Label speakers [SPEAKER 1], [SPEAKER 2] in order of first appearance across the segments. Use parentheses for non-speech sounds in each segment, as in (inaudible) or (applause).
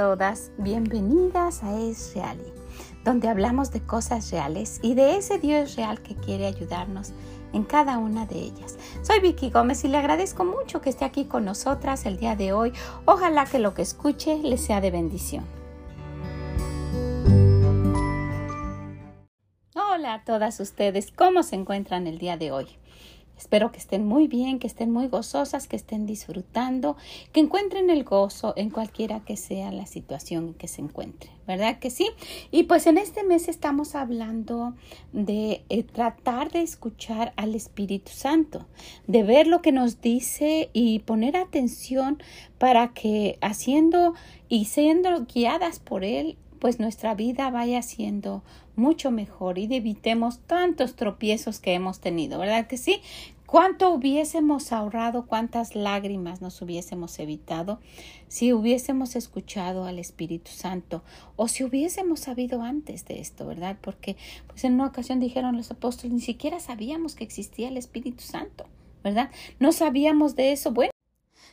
[SPEAKER 1] todas, bienvenidas a Es Real, donde hablamos de cosas reales y de ese Dios real que quiere ayudarnos en cada una de ellas. Soy Vicky Gómez y le agradezco mucho que esté aquí con nosotras el día de hoy. Ojalá que lo que escuche le sea de bendición. Hola a todas ustedes, ¿cómo se encuentran el día de hoy? Espero que estén muy bien, que estén muy gozosas, que estén disfrutando, que encuentren el gozo en cualquiera que sea la situación en que se encuentre, ¿verdad que sí? Y pues en este mes estamos hablando de eh, tratar de escuchar al Espíritu Santo, de ver lo que nos dice y poner atención para que haciendo y siendo guiadas por Él, pues nuestra vida vaya siendo mucho mejor y evitemos tantos tropiezos que hemos tenido, ¿verdad que sí? ¿Cuánto hubiésemos ahorrado, cuántas lágrimas nos hubiésemos evitado si hubiésemos escuchado al Espíritu Santo o si hubiésemos sabido antes de esto, ¿verdad? Porque pues en una ocasión dijeron los apóstoles, ni siquiera sabíamos que existía el Espíritu Santo, ¿verdad? No sabíamos de eso. Bueno,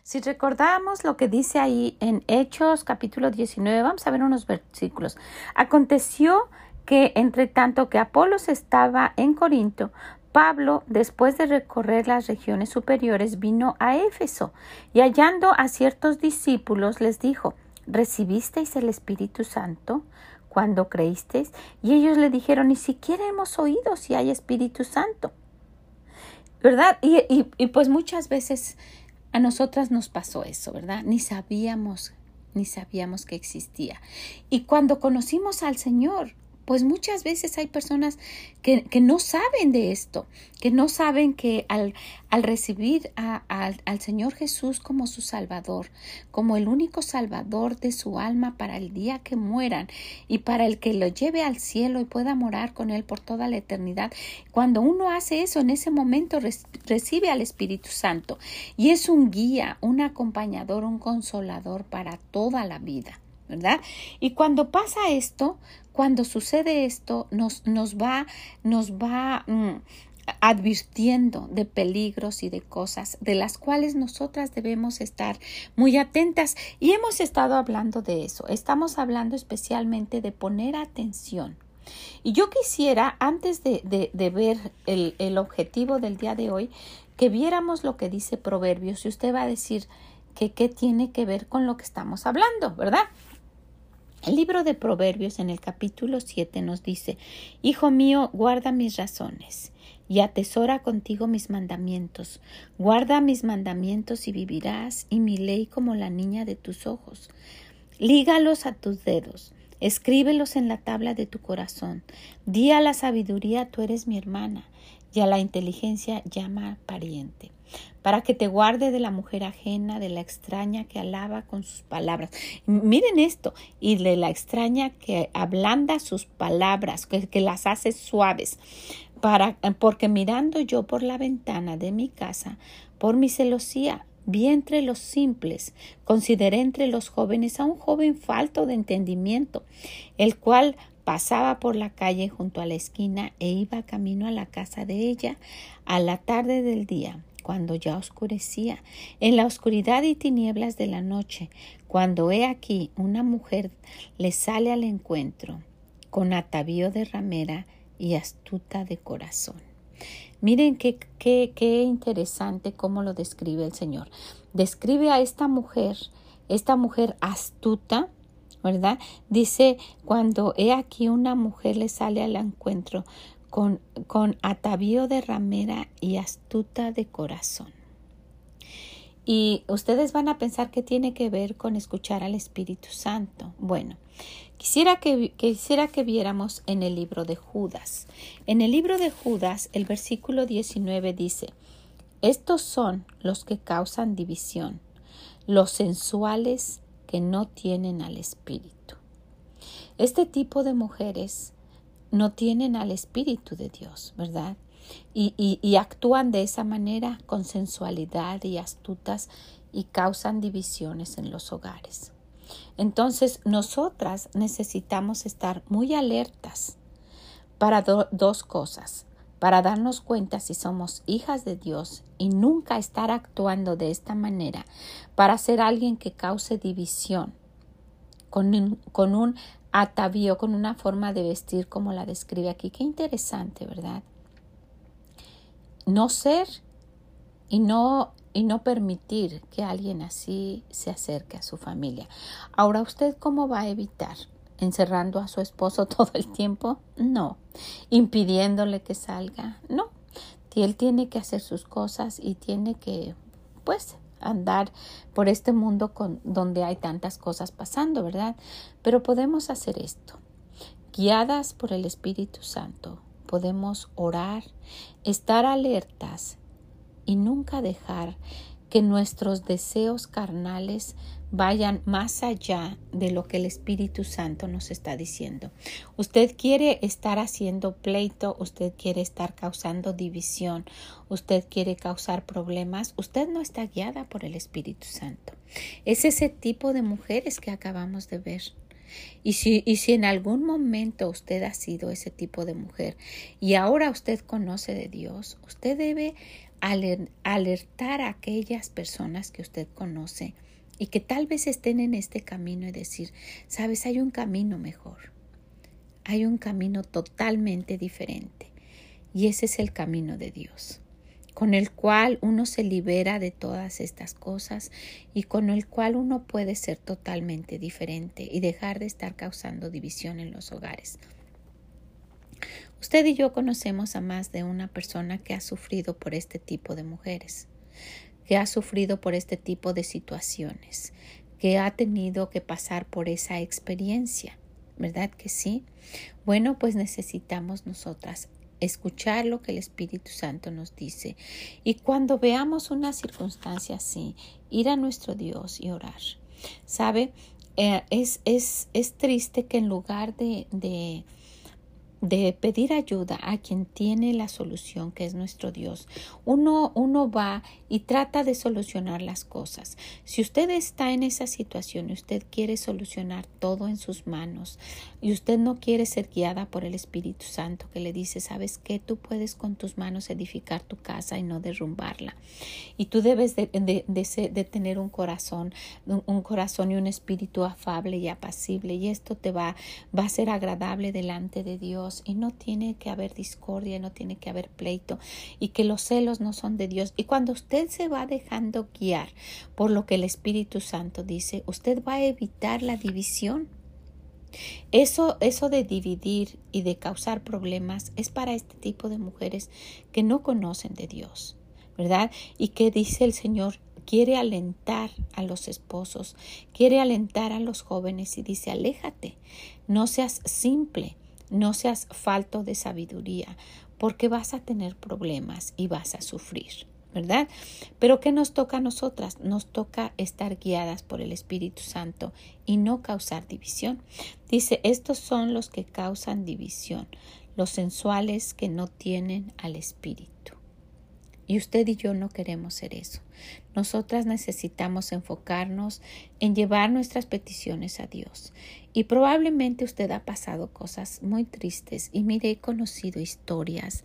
[SPEAKER 1] si recordamos lo que dice ahí en Hechos capítulo 19, vamos a ver unos versículos. Aconteció que entre tanto que Apolos estaba en Corinto, Pablo, después de recorrer las regiones superiores, vino a Éfeso y hallando a ciertos discípulos les dijo ¿Recibisteis el Espíritu Santo cuando creísteis? Y ellos le dijeron, ni siquiera hemos oído si hay Espíritu Santo. ¿Verdad? Y, y, y pues muchas veces a nosotras nos pasó eso, ¿verdad? Ni sabíamos, ni sabíamos que existía. Y cuando conocimos al Señor, pues muchas veces hay personas que, que no saben de esto, que no saben que al, al recibir al Señor Jesús como su Salvador, como el único Salvador de su alma para el día que mueran y para el que lo lleve al cielo y pueda morar con Él por toda la eternidad, cuando uno hace eso, en ese momento recibe al Espíritu Santo y es un guía, un acompañador, un consolador para toda la vida. ¿Verdad? Y cuando pasa esto, cuando sucede esto, nos, nos va, nos va mm, advirtiendo de peligros y de cosas de las cuales nosotras debemos estar muy atentas. Y hemos estado hablando de eso. Estamos hablando especialmente de poner atención. Y yo quisiera, antes de, ver el, el objetivo del día de hoy, que viéramos lo que dice Proverbios. Y usted va a decir que qué tiene que ver con lo que estamos hablando, ¿verdad? El libro de Proverbios en el capítulo 7 nos dice, Hijo mío, guarda mis razones y atesora contigo mis mandamientos. Guarda mis mandamientos y vivirás, y mi ley como la niña de tus ojos. Lígalos a tus dedos, escríbelos en la tabla de tu corazón. Di a la sabiduría, tú eres mi hermana, y a la inteligencia llama pariente para que te guarde de la mujer ajena, de la extraña que alaba con sus palabras. Miren esto, y de la extraña que ablanda sus palabras, que, que las hace suaves, para, porque mirando yo por la ventana de mi casa, por mi celosía, vi entre los simples, consideré entre los jóvenes a un joven falto de entendimiento, el cual pasaba por la calle junto a la esquina e iba camino a la casa de ella a la tarde del día cuando ya oscurecía, en la oscuridad y tinieblas de la noche, cuando he aquí una mujer le sale al encuentro, con atavío de ramera y astuta de corazón. Miren qué, qué, qué interesante cómo lo describe el Señor. Describe a esta mujer, esta mujer astuta, ¿verdad? Dice, cuando he aquí una mujer le sale al encuentro con, con atavío de ramera y astuta de corazón. Y ustedes van a pensar que tiene que ver con escuchar al Espíritu Santo. Bueno, quisiera que, quisiera que viéramos en el libro de Judas. En el libro de Judas, el versículo 19 dice, Estos son los que causan división, los sensuales que no tienen al Espíritu. Este tipo de mujeres no tienen al Espíritu de Dios, ¿verdad? Y, y, actúan de esa manera con sensualidad y astutas y causan divisiones en los hogares. Entonces, nosotras necesitamos estar muy alertas para dos cosas, para darnos cuenta si somos hijas de Dios y nunca estar actuando de esta manera para ser alguien que cause división con un, con un atavío, con una forma de vestir como la describe aquí. Qué interesante, ¿verdad? No ser y no y no permitir que alguien así se acerque a su familia. Ahora, ¿usted cómo va a evitar? ¿Encerrando a su esposo (laughs) todo el tiempo? No. ¿Impidiéndole que salga? No. Él tiene que hacer sus cosas y tiene que, pues, andar por este mundo con, donde hay tantas cosas pasando, ¿verdad? Pero podemos hacer esto. Guiadas por el Espíritu Santo, podemos orar, estar alertas y nunca dejar que nuestros deseos carnales vayan más allá de lo que el Espíritu Santo nos está diciendo. Usted quiere estar haciendo pleito, usted quiere estar causando división, usted quiere causar problemas, usted no está guiada por el Espíritu Santo. Es ese tipo de mujeres que acabamos de ver. Y si, y si en algún momento usted ha sido ese tipo de mujer y ahora usted conoce de Dios, usted debe alertar a aquellas personas que usted conoce y que tal vez estén en este camino y decir, sabes, hay un camino mejor, hay un camino totalmente diferente y ese es el camino de Dios con el cual uno se libera de todas estas cosas y con el cual uno puede ser totalmente diferente y dejar de estar causando división en los hogares. Usted y yo conocemos a más de una persona que ha sufrido por este tipo de mujeres que ha sufrido por este tipo de situaciones, que ha tenido que pasar por esa experiencia, ¿verdad que sí? Bueno, pues necesitamos nosotras escuchar lo que el Espíritu Santo nos dice y cuando veamos una circunstancia así, ir a nuestro Dios y orar. ¿Sabe? Eh, es, es, es, triste que en lugar de, de de pedir ayuda a quien tiene la solución, que es nuestro Dios. Uno, uno va y trata de solucionar las cosas. Si usted está en esa situación y usted quiere solucionar todo en sus manos y usted no quiere ser guiada por el Espíritu Santo que le dice, sabes que tú puedes con tus manos edificar tu casa y no derrumbarla. Y tú debes de, de tener un corazón, un corazón y un espíritu afable y apacible y esto te va, va a ser agradable delante de Y no tiene que haber discordia, no tiene que haber pleito y que los celos no son de Dios. Y cuando usted se va dejando guiar por lo que el Espíritu Santo dice, usted va a evitar la división. Eso, eso de dividir y de causar problemas es para este tipo de mujeres que no conocen de Dios, ¿verdad? Y que dice el Señor, quiere alentar a los esposos, quiere alentar a los jóvenes y dice, aléjate, no seas simple, no seas falto de sabiduría, porque vas a tener problemas y vas a sufrir. ¿verdad? Pero ¿qué nos toca a nosotras? Nos toca estar guiadas por el Espíritu Santo y no causar división. Dice, estos son los que causan división, los sensuales que no tienen al Espíritu. Y usted y yo no queremos ser eso. Nosotras necesitamos enfocarnos en llevar nuestras peticiones a Dios. Y probablemente usted ha pasado cosas muy tristes y mire, he conocido historias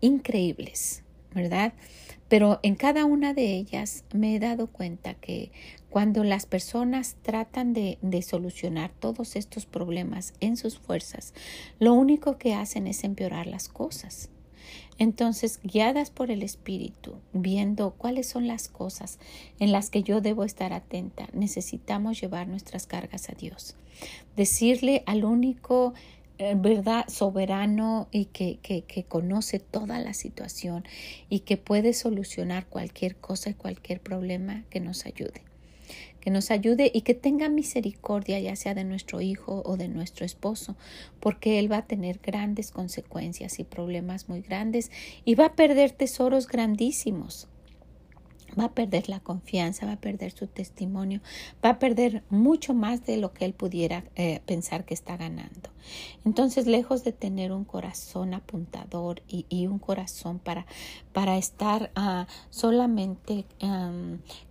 [SPEAKER 1] increíbles, ¿verdad? Pero en cada una de ellas me he dado cuenta que cuando las personas tratan de, de, solucionar todos estos problemas en sus fuerzas, lo único que hacen es empeorar las cosas. Entonces, guiadas por el Espíritu, viendo cuáles son las cosas en las que yo debo estar atenta, necesitamos llevar nuestras cargas a Dios. Decirle al único eh, verdad soberano y que, que, que, conoce toda la situación y que puede solucionar cualquier cosa y cualquier problema que nos ayude que nos ayude y que tenga misericordia ya sea de nuestro hijo o de nuestro esposo, porque él va a tener grandes consecuencias y problemas muy grandes y va a perder tesoros grandísimos va a perder la confianza, va a perder su testimonio, va a perder mucho más de lo que él pudiera eh, pensar que está ganando. Entonces, lejos de tener un corazón apuntador y, un corazón para, para estar ah, solamente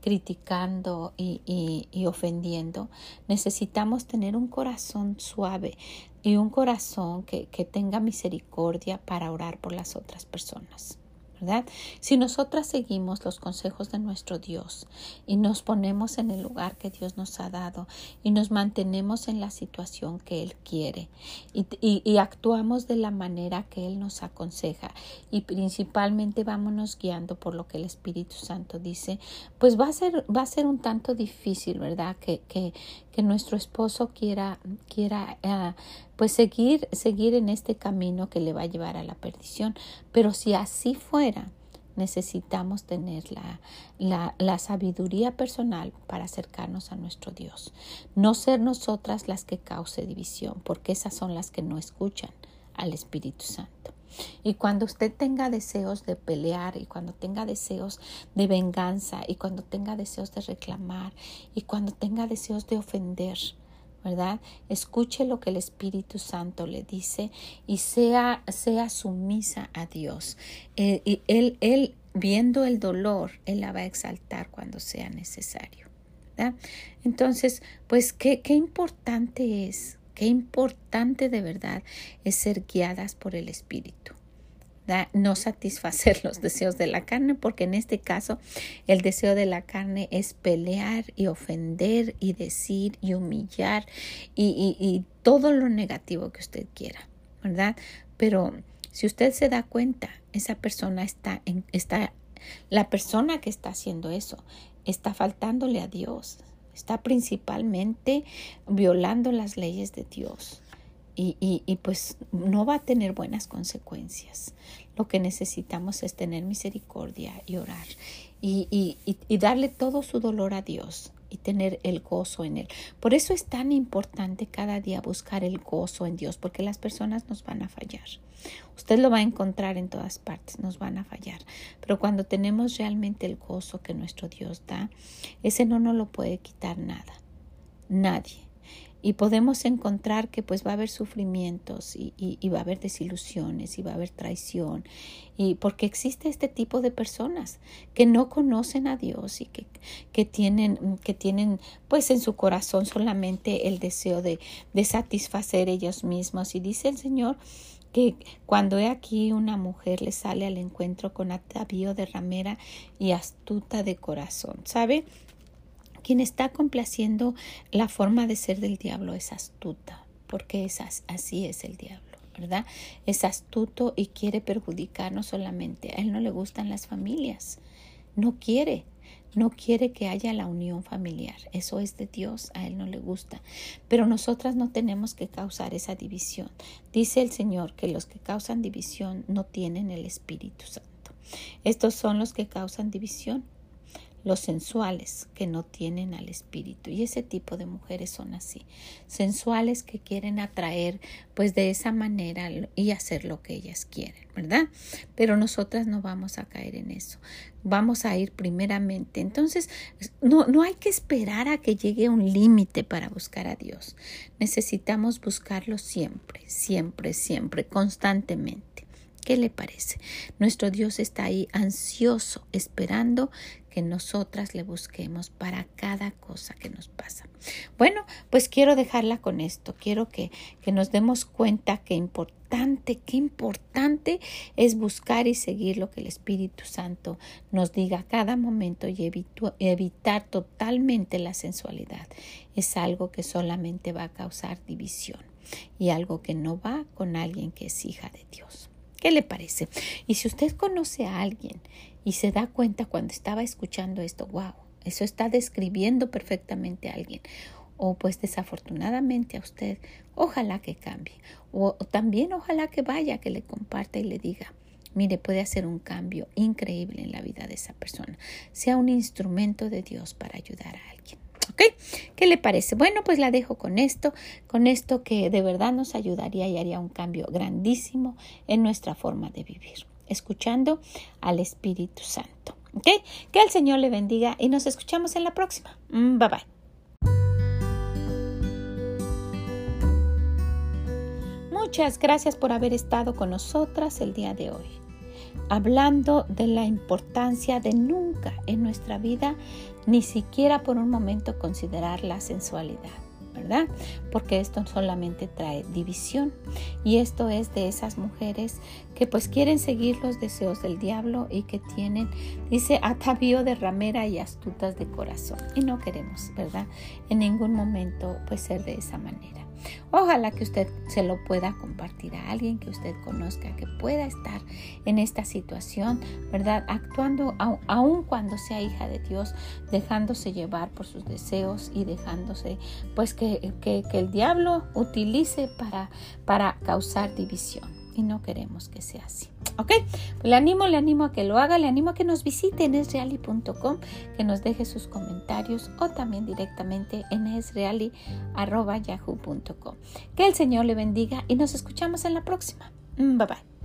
[SPEAKER 1] criticando y, y ofendiendo, necesitamos tener un corazón suave y un corazón que, que tenga misericordia para orar por las otras personas. ¿Verdad? Si nosotras seguimos los consejos de nuestro Dios y nos ponemos en el lugar que Dios nos ha dado y nos mantenemos en la situación que Él quiere y, actuamos de la manera que Él nos aconseja y principalmente vámonos guiando por lo que el Espíritu Santo dice, pues va a ser, va a ser un tanto difícil, ¿verdad? Que, que nuestro esposo quiera, quiera uh, pues seguir, seguir en este camino que le va a llevar a la perdición. Pero si así fuera, necesitamos tener la, la, la, sabiduría personal para acercarnos a nuestro Dios. No ser nosotras las que cause división, porque esas son las que no escuchan al Espíritu Santo. Y cuando usted tenga deseos de pelear y cuando tenga deseos de venganza y cuando tenga deseos de reclamar y cuando tenga deseos de ofender, ¿verdad? Escuche lo que el Espíritu Santo le dice y sea, sea sumisa a Dios. Eh, y él, él, viendo el dolor, Él la va a exaltar cuando sea necesario. ¿verdad? Entonces, pues, qué, qué importante es, qué importante de verdad es ser guiadas por el Espíritu no satisfacer (laughs) los deseos de la carne, porque en este caso el deseo de la carne es pelear y ofender y decir y humillar y, todo lo negativo que usted quiera, ¿verdad? Pero si usted se da cuenta, esa persona está, en, está la persona que está haciendo eso está faltándole a Dios, está principalmente violando las leyes de Dios y, y, pues no va a tener buenas consecuencias. Lo que necesitamos es tener misericordia y orar y, y, darle todo su dolor a Dios y tener el gozo en Él. Por eso es tan importante cada día buscar el gozo en Dios, porque las personas nos van a fallar. Usted lo va a encontrar en todas partes, nos van a fallar. Pero cuando tenemos realmente el gozo que nuestro Dios da, ese no nos lo puede quitar nada, nadie y podemos encontrar que pues va a haber sufrimientos y, y, va a haber desilusiones y va a haber traición y porque existe este tipo de personas que no conocen a Dios y que, que tienen que tienen pues en su corazón solamente el deseo de, de satisfacer ellos mismos y dice el Señor que cuando he aquí una mujer le sale al encuentro con atavío de ramera y astuta de corazón, ¿sabe? Quien está complaciendo la forma de ser del diablo es astuta, porque es así es el diablo, ¿verdad? Es astuto y quiere perjudicar no solamente, a él no le gustan las familias, no quiere, no quiere que haya la unión familiar. Eso es de Dios, a Él no le gusta. Pero nosotras no tenemos que causar esa división. Dice el Señor que los que causan división no tienen el Espíritu Santo. Estos son los que causan división los sensuales que no tienen al espíritu. Y ese tipo de mujeres son así. Sensuales que quieren atraer pues de esa manera y hacer lo que ellas quieren verdad pero nosotras no vamos a caer en eso. Vamos a ir primeramente. Entonces no, no hay que esperar a que llegue un límite para buscar a Dios. Necesitamos buscarlo siempre siempre siempre constantemente. ¿Qué le parece? Nuestro Dios está ahí ansioso, esperando que nosotras le busquemos para cada cosa que nos pasa. Bueno, pues quiero dejarla con esto. Quiero que, que nos demos cuenta que importante, qué importante es buscar y seguir lo que el Espíritu Santo nos diga a cada momento y evitar totalmente la sensualidad. Es algo que solamente va a causar división y algo que no va con alguien que es hija de Dios. ¿Qué le parece? Y si usted conoce a alguien y se da cuenta cuando estaba escuchando esto, wow, eso está describiendo perfectamente a alguien. O pues desafortunadamente a usted, ojalá que cambie. O, también ojalá que vaya, que le comparta y le diga, mire, puede hacer un cambio increíble en la vida de esa persona. Sea un instrumento de Dios para ayudar a alguien. ¿Ok? ¿Qué le parece? Bueno, pues la dejo con esto, con esto que de verdad nos ayudaría y haría un cambio grandísimo en nuestra forma de vivir, escuchando al Espíritu Santo. ¿Ok? Que el Señor le bendiga y nos escuchamos en la próxima. Mm, bye bye. Muchas gracias por haber estado con nosotras el día de hoy hablando de la importancia de nunca en nuestra vida ni siquiera por un momento considerar la sensualidad, ¿verdad? Porque esto solamente trae división y esto es de esas mujeres que pues quieren seguir los deseos del diablo y que tienen, dice, atavío de ramera y astutas de corazón y no queremos, ¿verdad? En ningún momento pues ser de esa manera. Ojalá que usted se lo pueda compartir a alguien que usted conozca, que pueda estar en esta situación, ¿verdad? Actuando aun cuando sea hija de Dios, dejándose llevar por sus deseos y dejándose, pues que, que, el diablo utilice para, para causar división. Y no queremos que sea así. ¿Ok? le animo, le animo a que lo haga, le animo a que nos visite en esreali.com, que nos deje sus comentarios o también directamente en esreali.yahoo.com. Que el Señor le bendiga y nos escuchamos en la próxima. Bye bye.